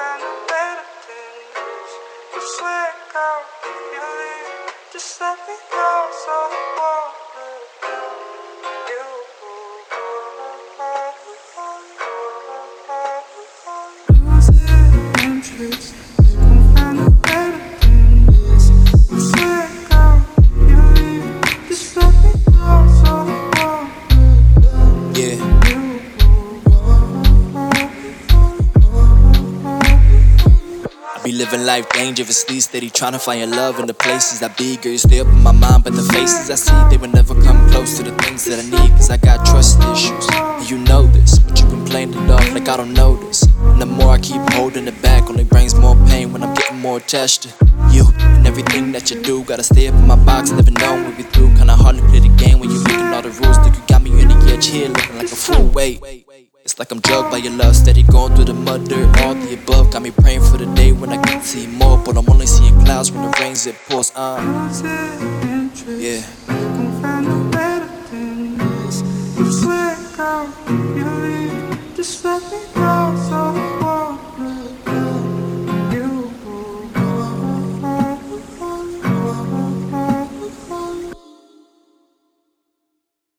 and better things. You swear, out if you leave, just let me know so I won't let you. Losing interest. Be living life dangerously, steady trying to find your love in the places I be. Girl, you stay up in my mind, but the faces I see, they will never come close to the things that I need. Cause I got trust issues, and you know this, but you been playing it off like I don't know this. And the more I keep holding it back, only brings more pain when I'm getting more attached to you. And everything that you do, gotta stay up in my box, never know when we through. Kinda hard to play the game when you're making all the rules. Think you got me in the edge here, looking like a fool. Wait. Like I'm drugged by your love, steady going through the mud, dirt, all the above. Got me praying for the day when I can see more, but I'm only seeing clouds when the rains it pours. Uh, yeah.